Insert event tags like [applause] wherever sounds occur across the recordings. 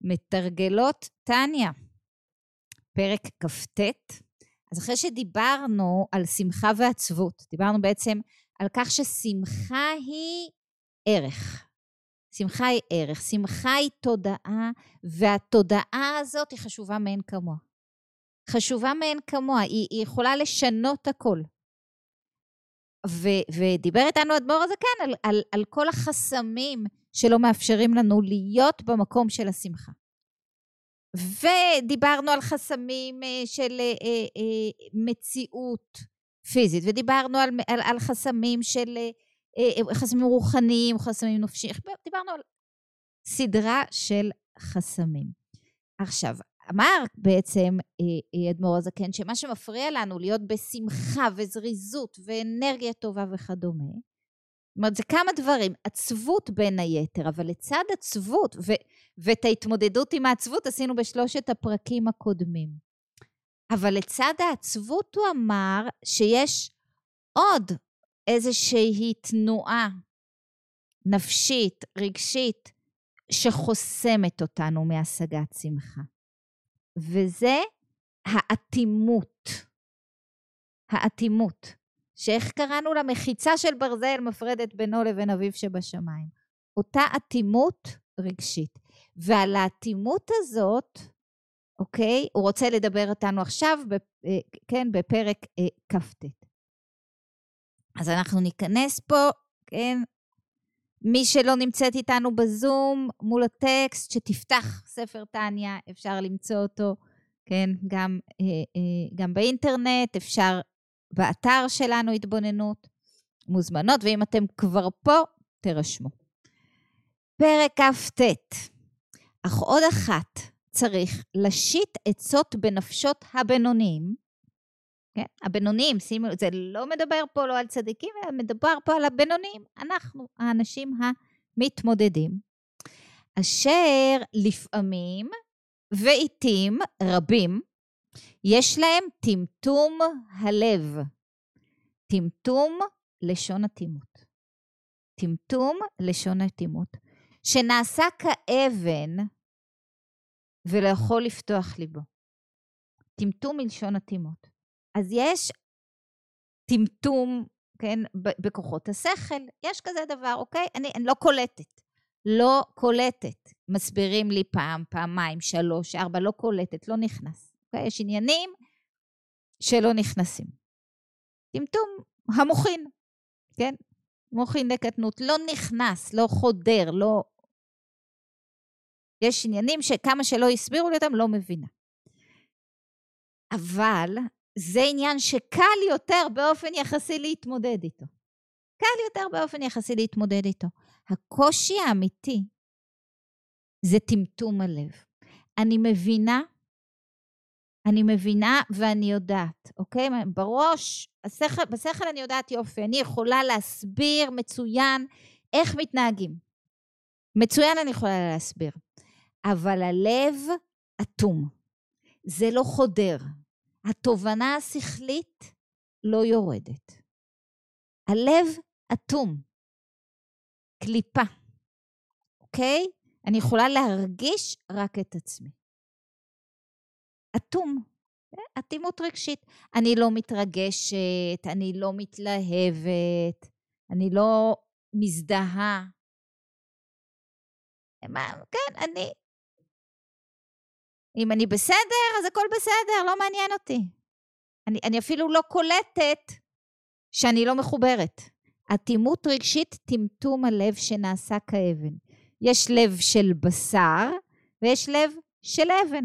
מתרגלות טניה, פרק כ"ט. אז אחרי שדיברנו על שמחה ועצבות, דיברנו בעצם על כך ששמחה היא ערך. שמחה היא ערך, שמחה היא תודעה, והתודעה הזאת היא חשובה מאין כמוה. חשובה מאין כמוה, היא, היא יכולה לשנות הכל. ו- ודיבר איתנו אדמו"ר הזקן על, על, על כל החסמים שלא מאפשרים לנו להיות במקום של השמחה. ודיברנו על חסמים אה, של אה, אה, מציאות פיזית, ודיברנו על, על, על חסמים של חסמים רוחניים, חסמים נפשיים, דיברנו על סדרה של חסמים. עכשיו, אמר בעצם אדמו"ר הזקן שמה שמפריע לנו להיות בשמחה וזריזות ואנרגיה טובה וכדומה, אומרת, זה כמה דברים. עצבות בין היתר, אבל לצד עצבות, ו- ואת ההתמודדות עם העצבות עשינו בשלושת הפרקים הקודמים. אבל לצד העצבות הוא אמר שיש עוד איזושהי תנועה נפשית, רגשית, שחוסמת אותנו מהשגת שמחה. וזה האטימות. האטימות. שאיך קראנו לה? מחיצה של ברזל מפרדת בינו לבין אביו שבשמיים. אותה אטימות רגשית. ועל האטימות הזאת, אוקיי, הוא רוצה לדבר איתנו עכשיו, אה, כן, בפרק אה, כ"ט. אז אנחנו ניכנס פה, כן, מי שלא נמצאת איתנו בזום, מול הטקסט, שתפתח ספר טניה, אפשר למצוא אותו, כן, גם, אה, גם באינטרנט, אפשר באתר שלנו התבוננות, מוזמנות, ואם אתם כבר פה, תירשמו. פרק כ"ט, אך עוד אחת צריך להשית עצות בנפשות הבינוניים. כן? הבינוניים, שימו, זה לא מדבר פה לא על צדיקים, אלא מדבר פה על הבינוניים, אנחנו, האנשים המתמודדים, אשר לפעמים ועיתים רבים יש להם טמטום הלב. טמטום לשון אטימות. טמטום לשון אטימות. שנעשה כאבן ולא יכול לפתוח ליבו. טמטום מלשון אטימות. אז יש טמטום, כן, בכוחות השכל, יש כזה דבר, אוקיי? אני, אני לא קולטת. לא קולטת. מסבירים לי פעם, פעמיים, שלוש, ארבע, לא קולטת, לא נכנס. יש עניינים שלא נכנסים. טמטום המוחין, כן? מוחין לקטנות, לא נכנס, לא חודר, לא... יש עניינים שכמה שלא הסבירו לי אותם, לא מבינה. אבל זה עניין שקל יותר באופן יחסי להתמודד איתו. קל יותר באופן יחסי להתמודד איתו. הקושי האמיתי זה טמטום הלב. אני מבינה אני מבינה ואני יודעת, אוקיי? בראש, השכל, בשכל אני יודעת יופי, אני יכולה להסביר מצוין איך מתנהגים. מצוין אני יכולה להסביר. אבל הלב אטום. זה לא חודר. התובנה השכלית לא יורדת. הלב אטום. קליפה, אוקיי? אני יכולה להרגיש רק את עצמי. אטום, אטימות רגשית. אני לא מתרגשת, אני לא מתלהבת, אני לא מזדהה. מה, כן, אני... אם אני בסדר, אז הכל בסדר, לא מעניין אותי. אני, אני אפילו לא קולטת שאני לא מחוברת. אטימות רגשית, טמטום הלב שנעשה כאבן. יש לב של בשר ויש לב של אבן.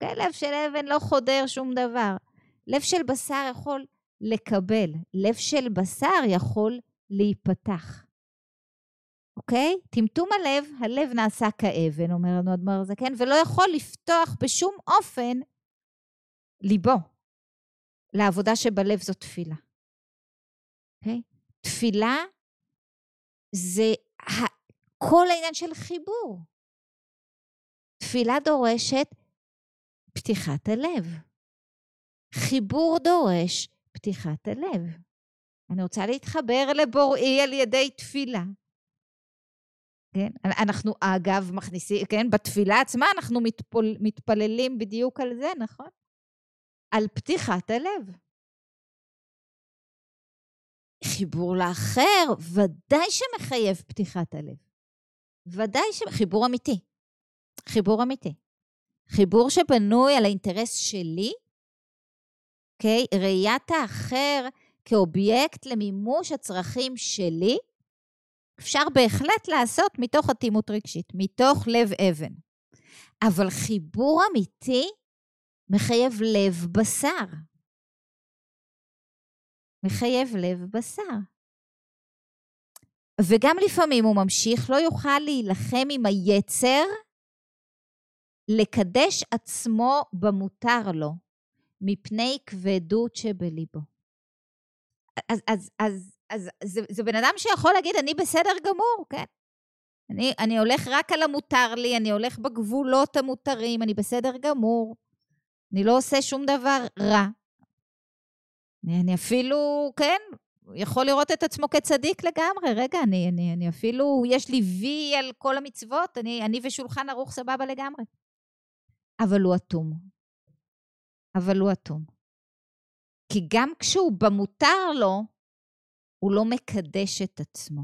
כן, לב של אבן לא חודר שום דבר. לב של בשר יכול לקבל, לב של בשר יכול להיפתח. אוקיי? טמטום הלב, הלב נעשה כאבן, אומר לנו אדמר הזקן, ולא יכול לפתוח בשום אופן ליבו. לעבודה שבלב זו תפילה. אוקיי? תפילה זה כל העניין של חיבור. תפילה דורשת פתיחת הלב. חיבור דורש פתיחת הלב. אני רוצה להתחבר לבוראי על ידי תפילה. כן? אנחנו, אגב, מכניסים, כן? בתפילה עצמה אנחנו מתפול, מתפללים בדיוק על זה, נכון? על פתיחת הלב. חיבור לאחר ודאי שמחייב פתיחת הלב. ודאי ש... חיבור אמיתי. חיבור אמיתי. חיבור שבנוי על האינטרס שלי, אוקיי? Okay? ראיית האחר כאובייקט למימוש הצרכים שלי, אפשר בהחלט לעשות מתוך אטימות רגשית, מתוך לב אבן. אבל חיבור אמיתי מחייב לב בשר. מחייב לב בשר. וגם לפעמים הוא ממשיך, לא יוכל להילחם עם היצר לקדש עצמו במותר לו, מפני כבדות שבליבו. אז, אז, אז, אז זה, זה בן אדם שיכול להגיד, אני בסדר גמור, כן? אני, אני הולך רק על המותר לי, אני הולך בגבולות המותרים, אני בסדר גמור. אני לא עושה שום דבר רע. אני, אני אפילו, כן, יכול לראות את עצמו כצדיק לגמרי. רגע, אני, אני, אני אפילו, יש לי וי על כל המצוות, אני, אני ושולחן ערוך סבבה לגמרי. אבל הוא אטום. אבל הוא אטום. כי גם כשהוא במותר לו, הוא לא מקדש את עצמו.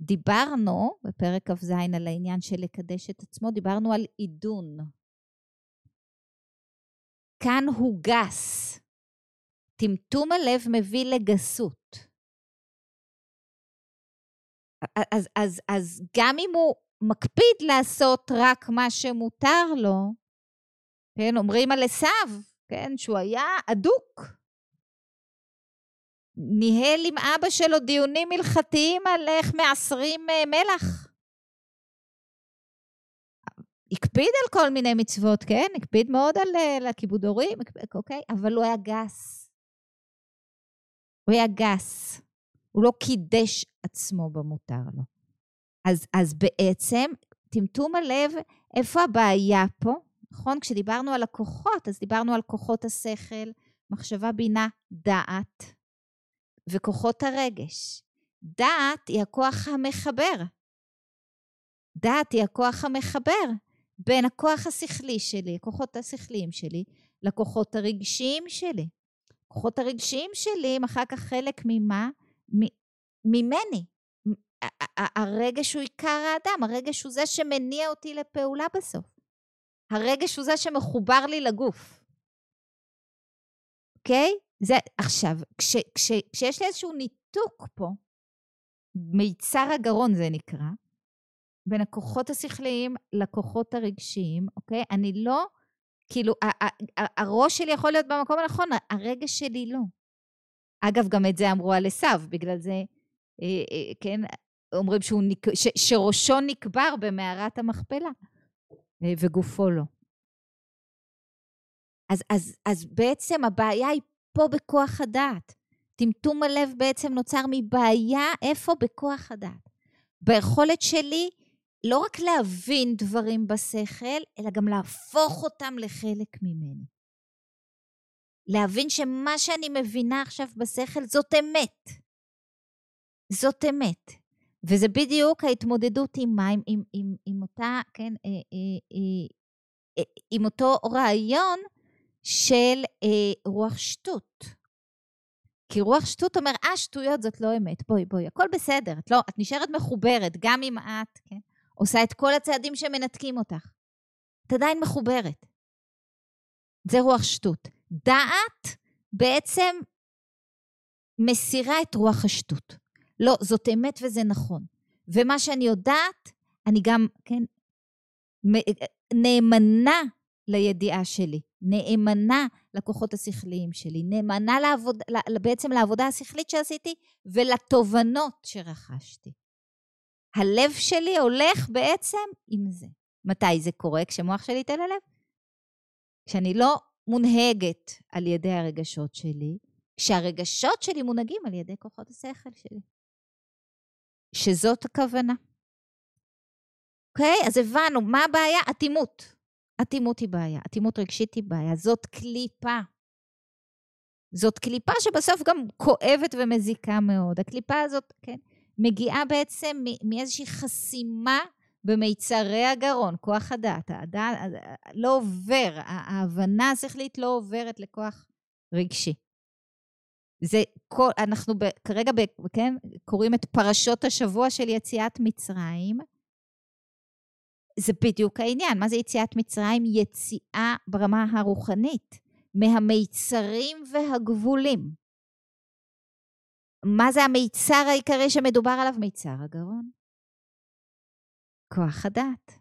דיברנו בפרק כ"ז על העניין של לקדש את עצמו, דיברנו על עידון. כאן הוא גס. טמטום הלב מביא לגסות. אז, אז, אז גם אם הוא מקפיד לעשות רק מה שמותר לו, כן, אומרים על עשיו, כן, שהוא היה אדוק. ניהל עם אבא שלו דיונים הלכתיים על איך מעשרים אה, מלח. הקפיד על כל מיני מצוות, כן? הקפיד מאוד על, על אה, הכיבוד הורים, אוקיי? אבל הוא היה גס. הוא היה גס. הוא לא קידש עצמו במותר לו. אז, אז בעצם, טמטום הלב, איפה הבעיה פה? נכון? כשדיברנו על הכוחות, אז דיברנו על כוחות השכל, מחשבה, בינה, דעת, וכוחות הרגש. דעת היא הכוח המחבר. דעת היא הכוח המחבר בין הכוח השכלי שלי, הכוחות השכליים שלי, לכוחות הרגשיים שלי. הכוחות הרגשיים שלי הם אחר כך חלק ממה? ממני. הרגש הוא עיקר האדם, הרגש הוא זה שמניע אותי לפעולה בסוף. הרגש הוא זה שמחובר לי לגוף. אוקיי? זה, עכשיו, כש, כש, כשיש לי איזשהו ניתוק פה, מיצר הגרון זה נקרא, בין הכוחות השכליים לכוחות הרגשיים, אוקיי? אני לא, כאילו, הראש שלי יכול להיות במקום הנכון, הרגש שלי לא. אגב, גם את זה אמרו על עשיו, בגלל זה, אה, אה, כן, אומרים שהוא נק... ש, שראשו נקבר במערת המכפלה. אה, וגופו לא. אז, אז, אז בעצם הבעיה היא פה בכוח הדעת. טמטום הלב בעצם נוצר מבעיה איפה? בכוח הדעת. ביכולת שלי לא רק להבין דברים בשכל, אלא גם להפוך אותם לחלק ממני. להבין שמה שאני מבינה עכשיו בשכל זאת אמת. זאת אמת. וזה בדיוק ההתמודדות עם מים, עם, עם, עם אותה, כן, אה, אה, אה, עם אותו רעיון של רוח שטות. כי רוח שטות אומר, אה, שטויות זאת לא אמת, בואי, בואי, הכל בסדר, את, לא, את נשארת מחוברת, גם אם את, כן, עושה את כל הצעדים שמנתקים אותך. את עדיין מחוברת. זה רוח שטות. דעת בעצם מסירה את רוח השטות. לא, זאת אמת וזה נכון. ומה שאני יודעת, אני גם, כן, נאמנה לידיעה שלי, נאמנה לכוחות השכליים שלי, נאמנה לעבוד, בעצם לעבודה השכלית שעשיתי ולתובנות שרכשתי. הלב שלי הולך בעצם עם זה. מתי זה קורה? כשמוח שלי ייתן ללב? כשאני לא מונהגת על ידי הרגשות שלי, כשהרגשות שלי מונהגים על ידי כוחות השכל שלי. שזאת הכוונה. אוקיי? Okay? אז הבנו, מה הבעיה? אטימות. אטימות היא בעיה, אטימות רגשית היא בעיה. זאת קליפה. זאת קליפה שבסוף גם כואבת ומזיקה מאוד. הקליפה הזאת, כן, מגיעה בעצם מאיזושהי חסימה במיצרי הגרון, כוח הדעת. הדעת לא עובר, ההבנה השכלית לא עוברת לכוח רגשי. זה כל, אנחנו ב, כרגע, ב, כן, קוראים את פרשות השבוע של יציאת מצרים. זה בדיוק העניין. מה זה יציאת מצרים? יציאה ברמה הרוחנית, מהמיצרים והגבולים. מה זה המיצר העיקרי שמדובר עליו? מיצר הגרון. כוח הדעת.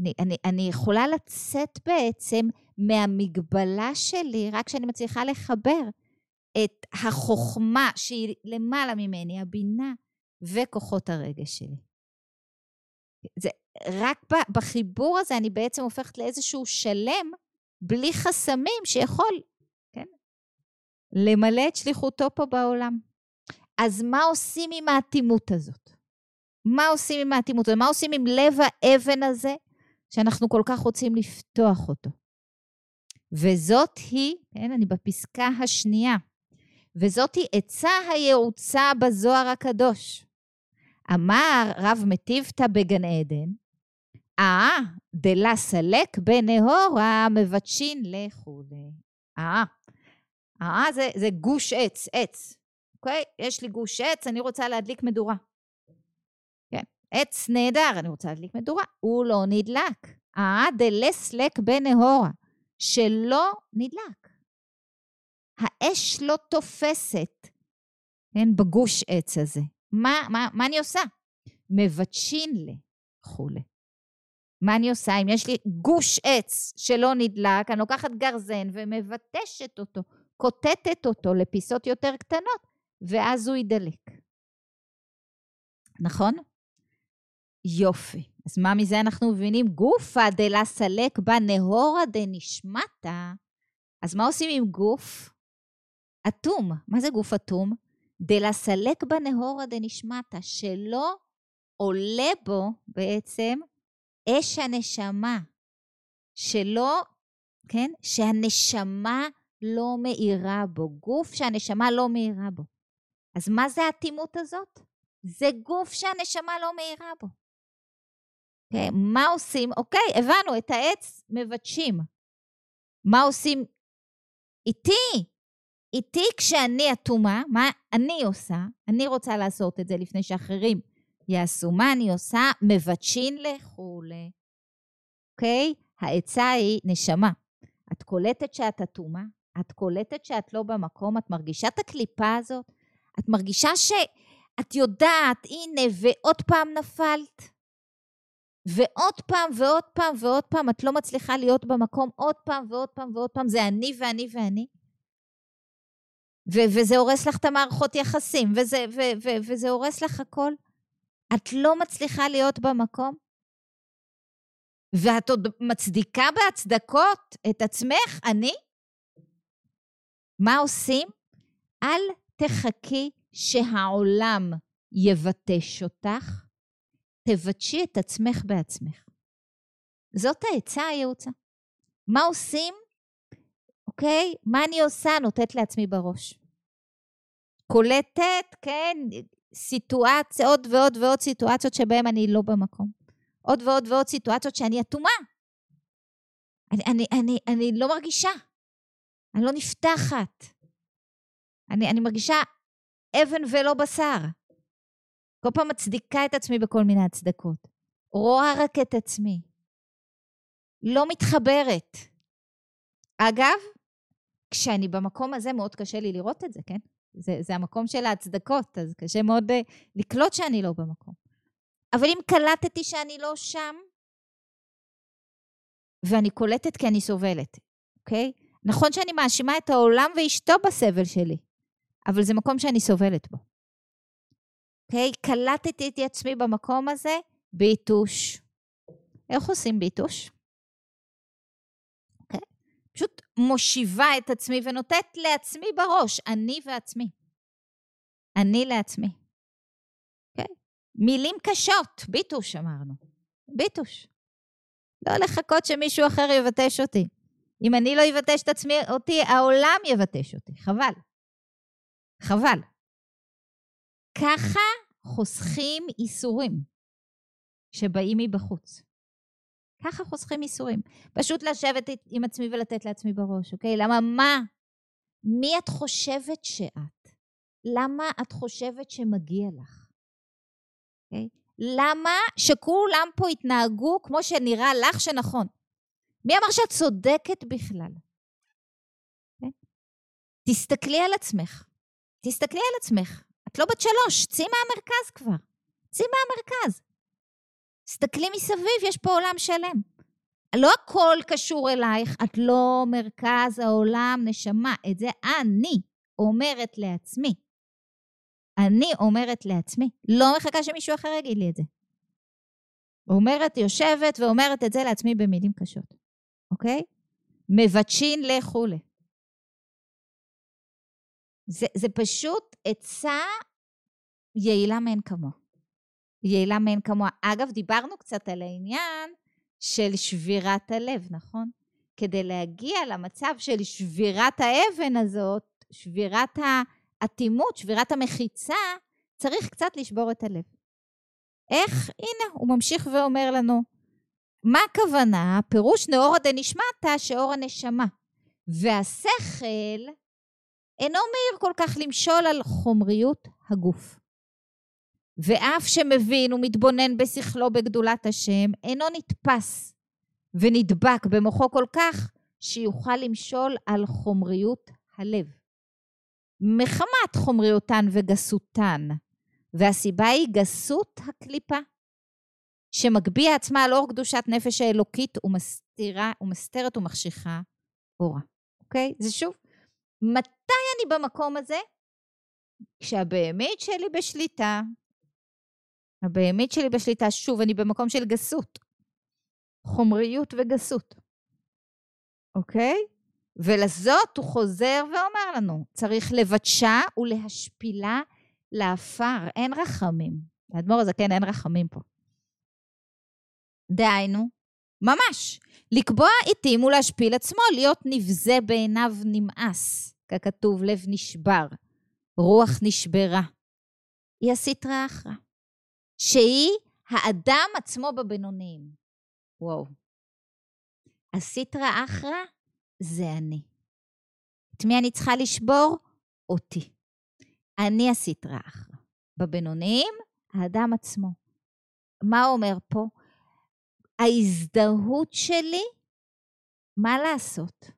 אני, אני, אני יכולה לצאת בעצם מהמגבלה שלי רק כשאני מצליחה לחבר את החוכמה שהיא למעלה ממני, הבינה, וכוחות הרגש שלי. זה, רק בחיבור הזה אני בעצם הופכת לאיזשהו שלם בלי חסמים שיכול, כן, למלא את שליחותו פה בעולם. אז מה עושים עם האטימות הזאת? מה עושים עם האטימות הזאת? מה עושים עם לב האבן הזה שאנחנו כל כך רוצים לפתוח אותו? וזאת היא, כן, אני בפסקה השנייה, וזאת היא עצה היעוצה בזוהר הקדוש. אמר רב מטיבתא בגן עדן, אה, דלה סלק בנהורה מבטשין לכולי. אה, אה זה, זה גוש עץ, עץ. אוקיי? יש לי גוש עץ, אני רוצה להדליק מדורה. כן, עץ נהדר, אני רוצה להדליק מדורה. הוא לא נדלק. אה, דלסלק בנהורה, שלא נדלק. האש לא תופסת, כן, בגוש עץ הזה. מה, מה, מה אני עושה? מבטשין לכולי. מה אני עושה? אם יש לי גוש עץ שלא נדלק, אני לוקחת גרזן ומבטשת אותו, קוטטת אותו לפיסות יותר קטנות, ואז הוא ידלק. נכון? יופי. אז מה מזה אנחנו מבינים? גופה דלה סלק בה נהורה דנשמטה. אז מה עושים עם גוף? אטום. מה זה גוף אטום? דלה סלק בה נהורה דנשמטה, שלא עולה בו בעצם אש הנשמה. שלא, כן? שהנשמה לא מאירה בו. גוף שהנשמה לא מאירה בו. אז מה זה האטימות הזאת? זה גוף שהנשמה לא מאירה בו. Okay, אוקיי, מה עושים? אוקיי, okay, הבנו, את העץ מבטשים. מה עושים איתי? איתי כשאני אטומה, מה אני עושה? אני רוצה לעשות את זה לפני שאחרים יעשו. מה אני עושה? מבטשין לכולי. אוקיי? Okay? העצה היא נשמה. את קולטת שאת אטומה, את קולטת שאת לא במקום, את מרגישה את הקליפה הזאת, את מרגישה שאת יודעת, הנה, ועוד פעם נפלת. ועוד פעם ועוד פעם ועוד פעם את לא מצליחה להיות במקום עוד פעם ועוד פעם ועוד פעם, זה אני ואני ואני. ו- וזה הורס לך את המערכות יחסים, וזה, ו- ו- וזה הורס לך הכל. את לא מצליחה להיות במקום. ואת עוד מצדיקה בהצדקות את עצמך, אני? מה עושים? אל תחכי שהעולם יבטש אותך, תבטשי את עצמך בעצמך. זאת העצה הייעוצה. מה עושים? אוקיי? מה אני עושה? נותנת לעצמי בראש. קולטת, כן, סיטואציה, עוד ועוד ועוד סיטואציות שבהן אני לא במקום. עוד ועוד ועוד סיטואציות שאני אטומה. אני, אני, אני, אני לא מרגישה. אני לא נפתחת. אני, אני מרגישה אבן ולא בשר. כל פעם מצדיקה את עצמי בכל מיני הצדקות. רואה רק את עצמי. לא מתחברת. אגב, כשאני במקום הזה מאוד קשה לי לראות את זה, כן? זה, זה המקום של ההצדקות, אז קשה מאוד uh, לקלוט שאני לא במקום. אבל אם קלטתי שאני לא שם, ואני קולטת כי אני סובלת, אוקיי? נכון שאני מאשימה את העולם ואשתו בסבל שלי, אבל זה מקום שאני סובלת בו. אוקיי? קלטתי את עצמי במקום הזה ביטוש. איך עושים ביטוש? פשוט מושיבה את עצמי ונותנת לעצמי בראש, אני ועצמי. אני לעצמי. אוקיי? מילים קשות, ביטוש אמרנו. ביטוש. לא לחכות שמישהו אחר יבטש אותי. אם אני לא אבטש את עצמי, אותי, העולם יבטש אותי. חבל. חבל. ככה חוסכים איסורים. שבאים מבחוץ. ככה חוסכים ייסורים. פשוט לשבת עם עצמי ולתת לעצמי בראש, אוקיי? למה מה? מי את חושבת שאת? למה את חושבת שמגיע לך? אוקיי? למה שכולם פה יתנהגו כמו שנראה לך שנכון? מי אמר שאת צודקת בכלל? כן? תסתכלי על עצמך. תסתכלי על עצמך. את לא בת שלוש, צאי מהמרכז כבר. צאי מהמרכז. תסתכלי מסביב, יש פה עולם שלם. לא הכל קשור אלייך, את לא מרכז העולם, נשמה. את זה אני אומרת לעצמי. אני אומרת לעצמי. לא מחכה שמישהו אחר יגיד לי את זה. אומרת, יושבת ואומרת את זה לעצמי במילים קשות, אוקיי? מבטשין לכולי. זה, זה פשוט עצה יעילה מאין כמוה. יעילה מאין כמוה. אגב, דיברנו קצת על העניין של שבירת הלב, נכון? כדי להגיע למצב של שבירת האבן הזאת, שבירת האטימות, שבירת המחיצה, צריך קצת לשבור את הלב. איך? הנה, הוא ממשיך ואומר לנו, מה הכוונה? פירוש נאורה דנשמטה שאור הנשמה. והשכל אינו מהיר כל כך למשול על חומריות הגוף. ואף שמבין ומתבונן בשכלו בגדולת השם, אינו נתפס ונדבק במוחו כל כך שיוכל למשול על חומריות הלב. מחמת חומריותן וגסותן, והסיבה היא גסות הקליפה, שמגביה עצמה על אור קדושת נפש האלוקית ומסתירה, ומסתרת ומחשיכה אורה. אוקיי? זה שוב, מתי אני במקום הזה? כשהבהמית שלי בשליטה, הבהמית שלי בשליטה, שוב, אני במקום של גסות. חומריות וגסות. אוקיי? ולזאת הוא חוזר ואומר לנו, צריך לבדשה ולהשפילה לעפר, אין רחמים. לאדמו"ר הזקן אין רחמים פה. דהיינו, ממש, לקבוע עיתים ולהשפיל עצמו, להיות נבזה בעיניו נמאס, ככתוב, לב נשבר, רוח נשברה. היא הסטרא אחרא. שהיא האדם עצמו בבינוניים. וואו. הסיטרא אחרא זה אני. את מי אני צריכה לשבור? אותי. אני הסיטרא אחרא. בבינוניים, האדם עצמו. מה אומר פה? ההזדהות שלי, מה לעשות?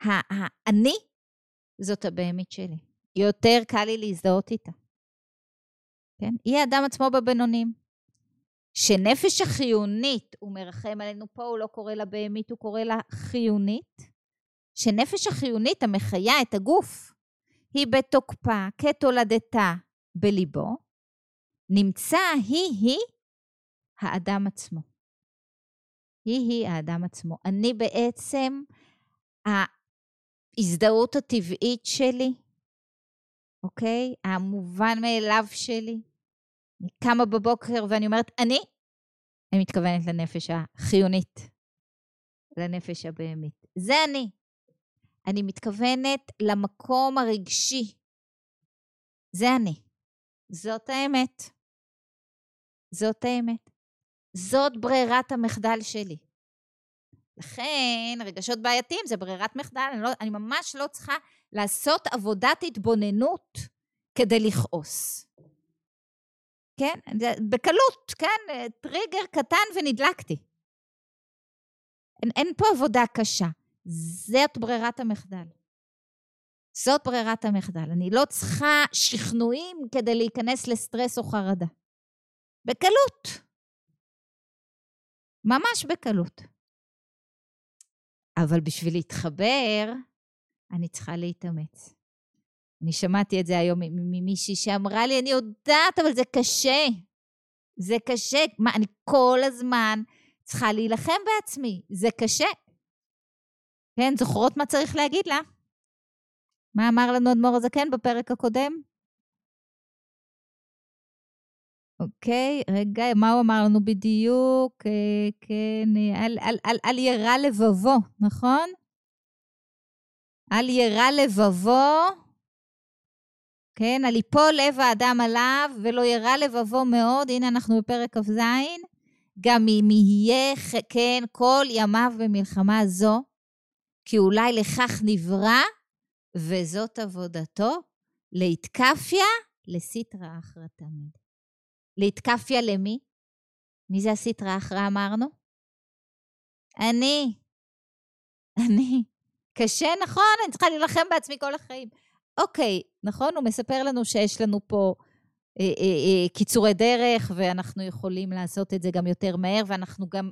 האני זאת הבהמית שלי. יותר קל לי להזדהות איתה. כן? היא האדם עצמו בבינונים. שנפש החיונית, הוא מרחם עלינו פה, הוא לא קורא לה בהמית, הוא קורא לה חיונית. שנפש החיונית המחיה את הגוף, היא בתוקפה כתולדתה בליבו, נמצא היא-היא האדם עצמו. היא-היא האדם עצמו. אני בעצם, ההזדהות הטבעית שלי, אוקיי? המובן מאליו שלי, אני קמה בבוקר ואני אומרת, אני, אני מתכוונת לנפש החיונית, לנפש הבהמית. זה אני. אני מתכוונת למקום הרגשי. זה אני. זאת האמת. זאת האמת. זאת ברירת המחדל שלי. לכן, רגשות בעייתיים זה ברירת מחדל. אני, לא, אני ממש לא צריכה לעשות עבודת התבוננות כדי לכעוס. כן? בקלות, כן? טריגר קטן ונדלקתי. אין, אין פה עבודה קשה. זאת ברירת המחדל. זאת ברירת המחדל. אני לא צריכה שכנועים כדי להיכנס לסטרס או חרדה. בקלות. ממש בקלות. אבל בשביל להתחבר, אני צריכה להתאמץ. אני שמעתי את זה היום ממישהי שאמרה לי, אני יודעת, אבל זה קשה. זה קשה. מה, אני כל הזמן צריכה להילחם בעצמי. זה קשה. כן, זוכרות מה צריך להגיד לה? מה אמר לנו אדמו"ר הזקן בפרק הקודם? אוקיי, רגע, מה הוא אמר לנו בדיוק? אה, כן, על, על, על, על ירא לבבו, נכון? על ירא לבבו כן, על יפול לב האדם עליו ולא ירא לבבו מאוד, הנה אנחנו בפרק כ"ז, גם אם יהיה, כן, כל ימיו במלחמה זו, כי אולי לכך נברא, וזאת עבודתו, להתקפיה לסטרא אחרא תמיד. להתקפיה למי? מי זה הסטרא אחרא אמרנו? אני. אני. קשה, נכון? אני צריכה להילחם בעצמי כל החיים. אוקיי, נכון? הוא מספר לנו שיש לנו פה אה, אה, אה, קיצורי דרך, ואנחנו יכולים לעשות את זה גם יותר מהר, ואנחנו גם,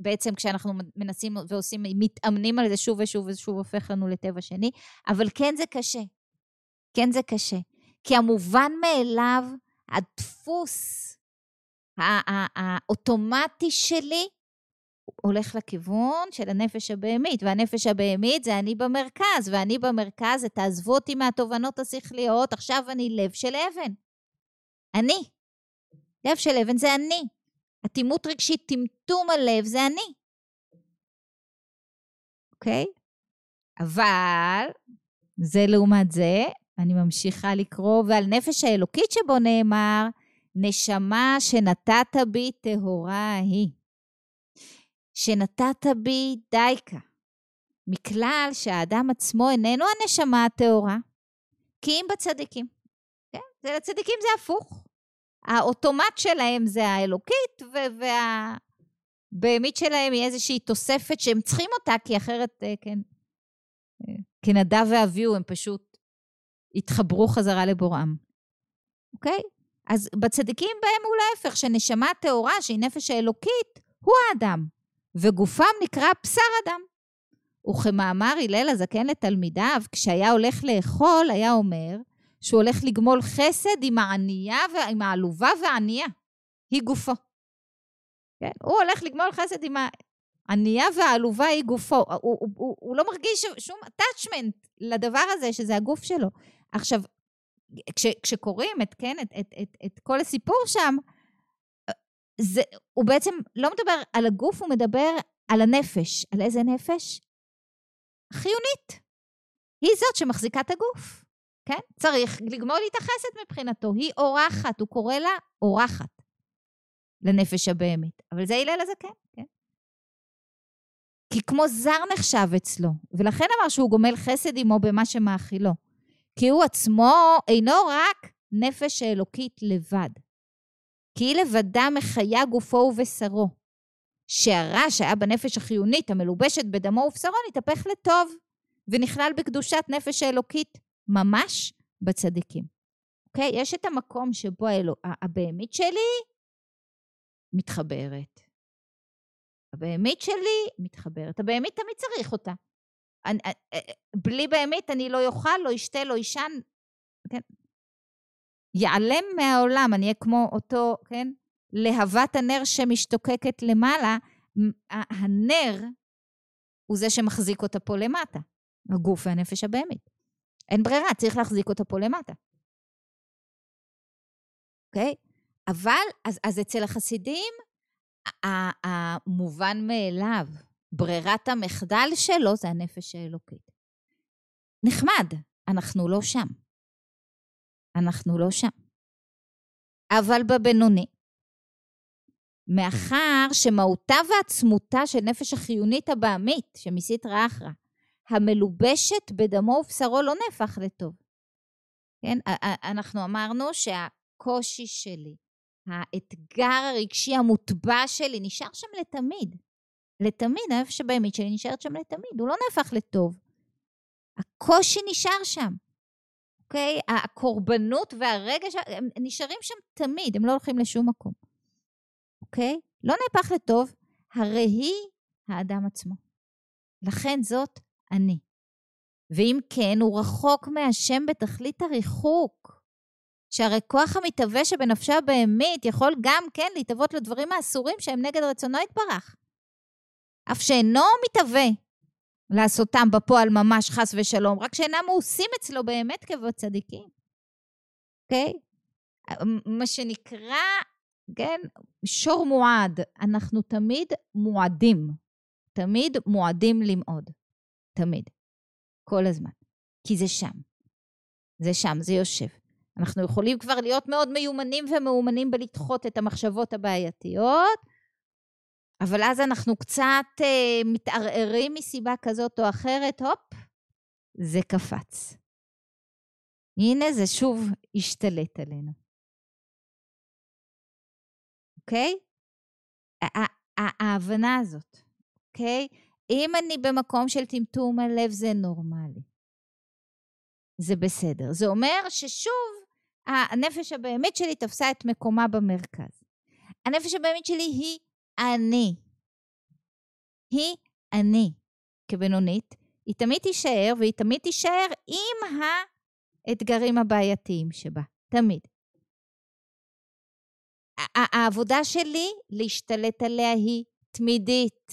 בעצם כשאנחנו מנסים ועושים, מתאמנים על זה שוב ושוב ושוב, הופך לנו לטבע שני, אבל כן זה קשה. כן זה קשה. כי המובן מאליו, הדפוס האוטומטי שלי, הולך לכיוון של הנפש הבהמית, והנפש הבהמית זה אני במרכז, ואני במרכז זה תעזבו אותי מהתובנות השכליות, עכשיו אני לב של אבן. אני. לב של אבן זה אני. אטימות רגשית, טמטום הלב זה אני. אוקיי? אבל, זה לעומת זה, אני ממשיכה לקרוא, ועל נפש האלוקית שבו נאמר, נשמה שנתת בי טהורה היא. שנתת בי דייקה. מכלל שהאדם עצמו איננו הנשמה הטהורה, כי אם בצדיקים. כן? לצדיקים זה הפוך. האוטומט שלהם זה האלוקית, והבהמית שלהם היא איזושהי תוספת שהם צריכים אותה, כי אחרת, אה, כן, אה, כנדב ואביהו הם פשוט התחברו חזרה לבוראם. אוקיי? אז בצדיקים בהם הוא להפך, שנשמה טהורה, שהיא נפש האלוקית, הוא האדם, וגופם נקרא בשר אדם. וכמאמר הלל הזקן לתלמידיו, כשהיה הולך לאכול, היה אומר שהוא הולך לגמול חסד עם הענייה, עם העלובה והענייה. היא גופו. כן? הוא הולך לגמול חסד עם הענייה והעלובה היא גופו. הוא, הוא, הוא, הוא לא מרגיש שום attachment לדבר הזה, שזה הגוף שלו. עכשיו, כש, כשקוראים את, כן, את, את, את, את כל הסיפור שם, זה, הוא בעצם לא מדבר על הגוף, הוא מדבר על הנפש. על איזה נפש? חיונית. היא זאת שמחזיקה את הגוף, כן? צריך את החסד מבחינתו. היא אורחת, הוא קורא לה אורחת לנפש הבהמית. אבל זה הלל הזקן, כן? כי כמו זר נחשב אצלו, ולכן אמר שהוא גומל חסד עמו במה שמאכילו. כי הוא עצמו אינו רק נפש האלוקית לבד. כי היא לבדה מחיה גופו ובשרו. שהרע שהיה בנפש החיונית המלובשת בדמו ובשרו נתהפך לטוב, ונכלל בקדושת נפש האלוקית ממש בצדיקים. אוקיי? יש את המקום שבו האלו, הבהמית שלי מתחברת. הבהמית שלי מתחברת. הבהמית תמיד צריך אותה. אני, אה, אה, בלי בהמית אני לא אוכל, לא אשתה, לא אישן, כן? ייעלם מהעולם, אני אהיה כמו אותו, כן? להבת הנר שמשתוקקת למעלה, הנר הוא זה שמחזיק אותה פה למטה, הגוף והנפש הבהמית. אין ברירה, צריך להחזיק אותה פה למטה. אוקיי? Okay? אבל, אז, אז אצל החסידים, המובן מאליו, ברירת המחדל שלו זה הנפש האלוקית. נחמד, אנחנו לא שם. אנחנו לא שם. אבל בבינוני, מאחר שמהותה ועצמותה של נפש החיונית הבעמית, שמסתרא אחרא, המלובשת בדמו ובשרו לא נהפך לטוב. כן? אנחנו אמרנו שהקושי שלי, האתגר הרגשי המוטבע שלי, נשאר שם לתמיד. לתמיד, הנפש הבהמית שלי נשארת שם לתמיד, הוא לא נהפך לטוב. הקושי נשאר שם, אוקיי? הקורבנות והרגש, הם נשארים שם תמיד, הם לא הולכים לשום מקום, אוקיי? לא נהפך לטוב, הרי היא האדם עצמו. לכן זאת אני. ואם כן, הוא רחוק מהשם בתכלית הריחוק. שהרי כוח המתהווה שבנפשה הבהמית יכול גם כן להתהוות לדברים האסורים שהם נגד רצונו יתברך. אף שאינו מתהווה לעשותם בפועל ממש חס ושלום, רק שאינם מעושים אצלו באמת כבוד צדיקים. אוקיי? Okay? מה שנקרא, כן, שור מועד. אנחנו תמיד מועדים. תמיד מועדים למעוד. תמיד. כל הזמן. כי זה שם. זה שם, זה יושב. אנחנו יכולים כבר להיות מאוד מיומנים ומאומנים בלדחות את המחשבות הבעייתיות, אבל אז אנחנו קצת אה, מתערערים מסיבה כזאת או אחרת, הופ, זה קפץ. הנה זה שוב השתלט עלינו. אוקיי? ההבנה הזאת, אוקיי? אם אני במקום של טמטום הלב, זה נורמלי. זה בסדר. זה אומר ששוב, הנפש הבהמית שלי תפסה את מקומה במרכז. הנפש הבהמית שלי היא אני. היא אני. כבינונית, היא תמיד תישאר, והיא תמיד תישאר עם האתגרים הבעייתיים שבה. תמיד. העבודה שלי להשתלט עליה היא תמידית.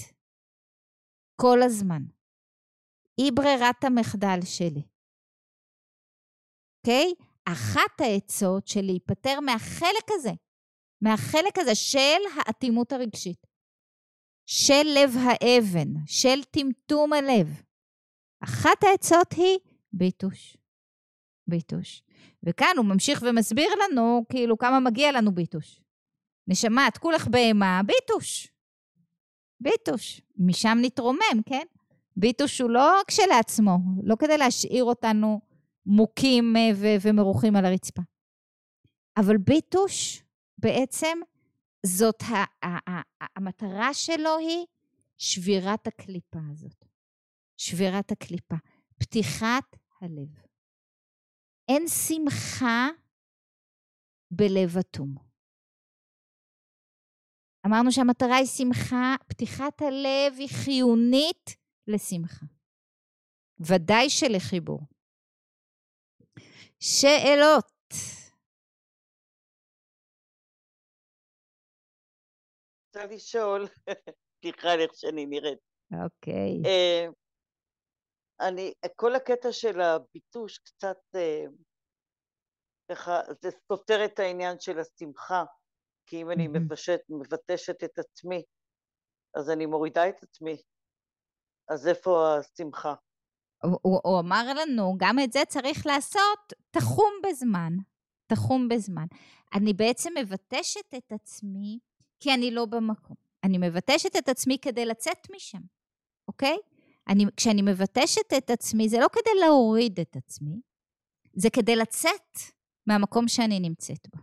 כל הזמן. היא ברירת המחדל שלי. אוקיי? Okay? אחת העצות של להיפטר מהחלק הזה, מהחלק הזה של האטימות הרגשית, של לב האבן, של טמטום הלב. אחת העצות היא ביטוש. ביטוש. וכאן הוא ממשיך ומסביר לנו, כאילו, כמה מגיע לנו ביטוש. נשמה, את כולך בהמה, ביטוש. ביטוש. משם נתרומם, כן? ביטוש הוא לא כשלעצמו, לא כדי להשאיר אותנו מוכים אה, ו- ומרוחים על הרצפה. אבל ביטוש בעצם זאת ה- ה- ה- המטרה שלו היא שבירת הקליפה הזאת. שבירת הקליפה, פתיחת הלב. אין שמחה בלב אטום. אמרנו שהמטרה היא שמחה, פתיחת הלב היא חיונית לשמחה. ודאי שלחיבור. שאלות. רוצה לשאול, [laughs] סליחה על איך שאני נראית. אוקיי. אה, אני, כל הקטע של הביטוש קצת, אה, ככה, זה סותר את העניין של השמחה, כי אם אני מבשט, מבטשת את עצמי, אז אני מורידה את עצמי. אז איפה השמחה? הוא, הוא, הוא אמר לנו, גם את זה צריך לעשות תחום בזמן. תחום בזמן. אני בעצם מבטשת את עצמי כי אני לא במקום. אני מבטשת את עצמי כדי לצאת משם, אוקיי? אני, כשאני מבטשת את עצמי, זה לא כדי להוריד את עצמי, זה כדי לצאת מהמקום שאני נמצאת בו.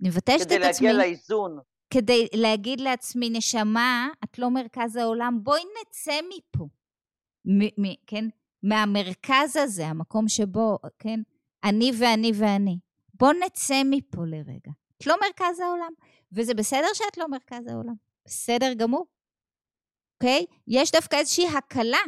אני מבטשת את עצמי... כדי להגיע לאיזון. כדי להגיד לעצמי, נשמה, את לא מרכז העולם, בואי נצא מפה. מ- מ- כן? מהמרכז הזה, המקום שבו, כן? אני ואני ואני. בוא נצא מפה לרגע. את לא מרכז העולם, וזה בסדר שאת לא מרכז העולם. בסדר גמור. אוקיי? יש דווקא איזושהי הקלה,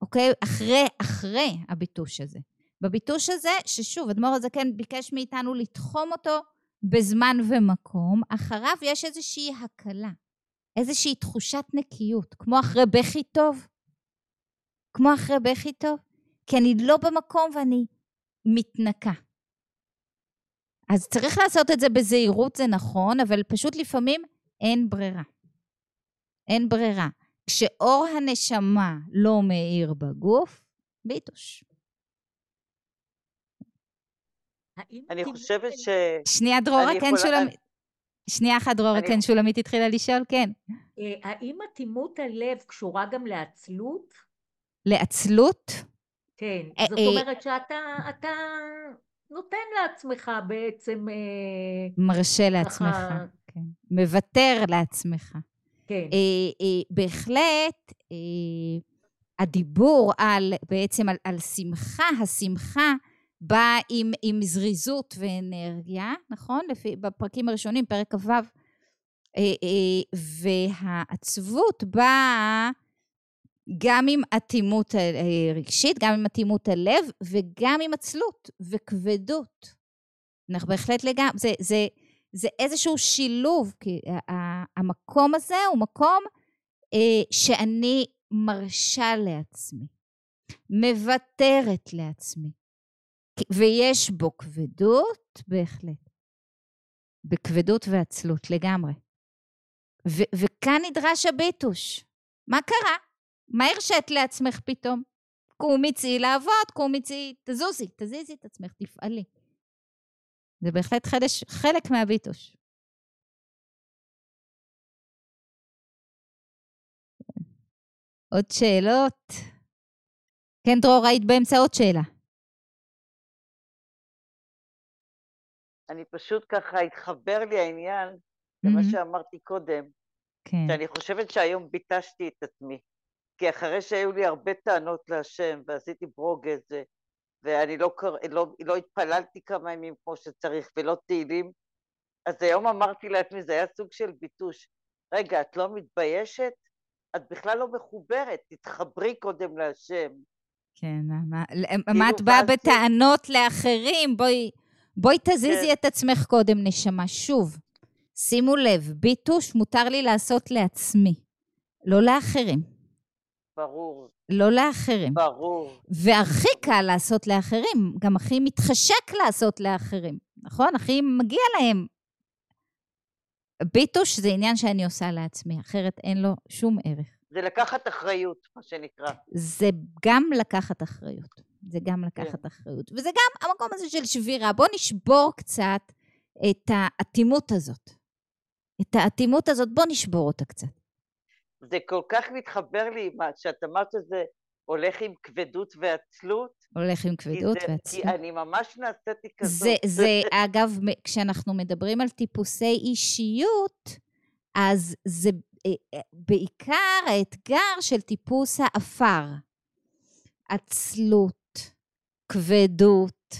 אוקיי? אחרי, אחרי הביטוש הזה. בביטוש הזה, ששוב, אדמו"ר הזקן ביקש מאיתנו לתחום אותו בזמן ומקום, אחריו יש איזושהי הקלה, איזושהי תחושת נקיות, כמו אחרי בכי טוב. כמו אחרי בכי טוב, כי אני לא במקום ואני מתנקה. אז צריך לעשות את זה בזהירות, זה נכון, אבל פשוט לפעמים אין ברירה. אין ברירה. כשאור הנשמה לא מאיר בגוף, ביטוש. אני חושבת ש... שנייה, דרורה, כן שולמית. שנייה אחת, דרורה, כן שולמית התחילה לשאול, כן. אה, האם אטימות הלב קשורה גם לעצלות? לעצלות? כן, אה, זאת אומרת שאתה נותן לעצמך בעצם... מרשה לעצמך, כן. מוותר לעצמך. כן. בהחלט, הדיבור על, בעצם על, על שמחה, השמחה באה עם, עם זריזות ואנרגיה, נכון? לפי, בפרקים הראשונים, פרק כ"ו, והעצבות באה גם עם אטימות רגשית, גם עם אטימות הלב וגם עם עצלות וכבדות. אנחנו בהחלט לגמרי, זה, זה, זה איזשהו שילוב, כי המקום הזה הוא מקום אה, שאני מרשה לעצמי, מוותרת לעצמי, ויש בו כבדות, בהחלט. בכבדות ועצלות לגמרי. ו- וכאן נדרש הביטוש. מה קרה? מה הרשית לעצמך פתאום? קומי צאי לעבוד, קומי צאי, תזוזי, תזיזי את עצמך, תפעלי. זה בהחלט חדש, חלק מהביטוש. עוד שאלות? כן, דרור, היית באמצע עוד שאלה. אני פשוט ככה, התחבר לי העניין למה מהמם. שאמרתי קודם, כן. שאני חושבת שהיום ביטשתי את עצמי. כי אחרי שהיו לי הרבה טענות להשם, ועשיתי ברוגז, ואני לא, קר... לא, לא התפללתי כמה ימים כמו שצריך, ולא תהילים, אז היום אמרתי לעצמי, זה היה סוג של ביטוש. רגע, את לא מתביישת? את בכלל לא מחוברת, תתחברי קודם להשם. כן, מה, מה את כאילו, באה ואז זה- בטענות לאחרים? בואי, בואי תזיזי כן. את עצמך קודם, נשמה. שוב, שימו לב, ביטוש מותר לי לעשות לעצמי, לא לאחרים. ברור, לא לאחרים. ברור. והכי קל לעשות לאחרים, גם הכי מתחשק לעשות לאחרים, נכון? הכי מגיע להם. ביטוש זה עניין שאני עושה לעצמי, אחרת אין לו שום ערך. זה לקחת אחריות, מה שנקרא. זה גם לקחת אחריות. זה גם לקחת אחריות. וזה גם המקום הזה של שבירה. בוא נשבור קצת את האטימות הזאת. את האטימות הזאת, בוא נשבור אותה קצת. זה כל כך מתחבר לי, מה, שאת אמרת שזה הולך עם כבדות ועצלות, הולך עם כי, כבדות זה, ועצמות. כי אני ממש נעשיתי כזאת. זה, זה, אגב, כשאנחנו מדברים על טיפוסי אישיות, אז זה אה, אה, בעיקר האתגר של טיפוס האפר. עצלות, כבדות,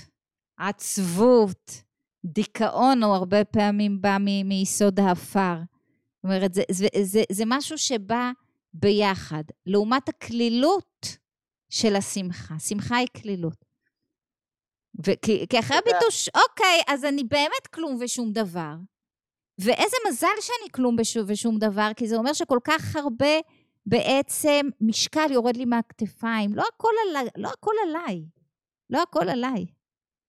עצבות, דיכאון הוא הרבה פעמים בא מיסוד האפר. זאת אומרת, זה, זה, זה, זה משהו שבא ביחד, לעומת הקלילות של השמחה. שמחה היא קלילות. וכי, כי אחרי. הביטוש, אוקיי, אז אני באמת כלום ושום דבר. ואיזה מזל שאני כלום בשו- ושום דבר, כי זה אומר שכל כך הרבה בעצם משקל יורד לי מהכתפיים. לא הכל, עלי, לא הכל עליי. לא הכל עליי.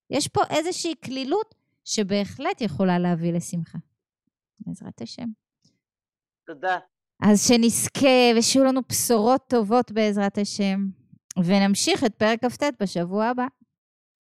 יש פה איזושהי קלילות שבהחלט יכולה להביא לשמחה. בעזרת השם. תודה. אז שנזכה ושיהיו לנו בשורות טובות בעזרת השם, ונמשיך את פרק כ"ט בשבוע הבא.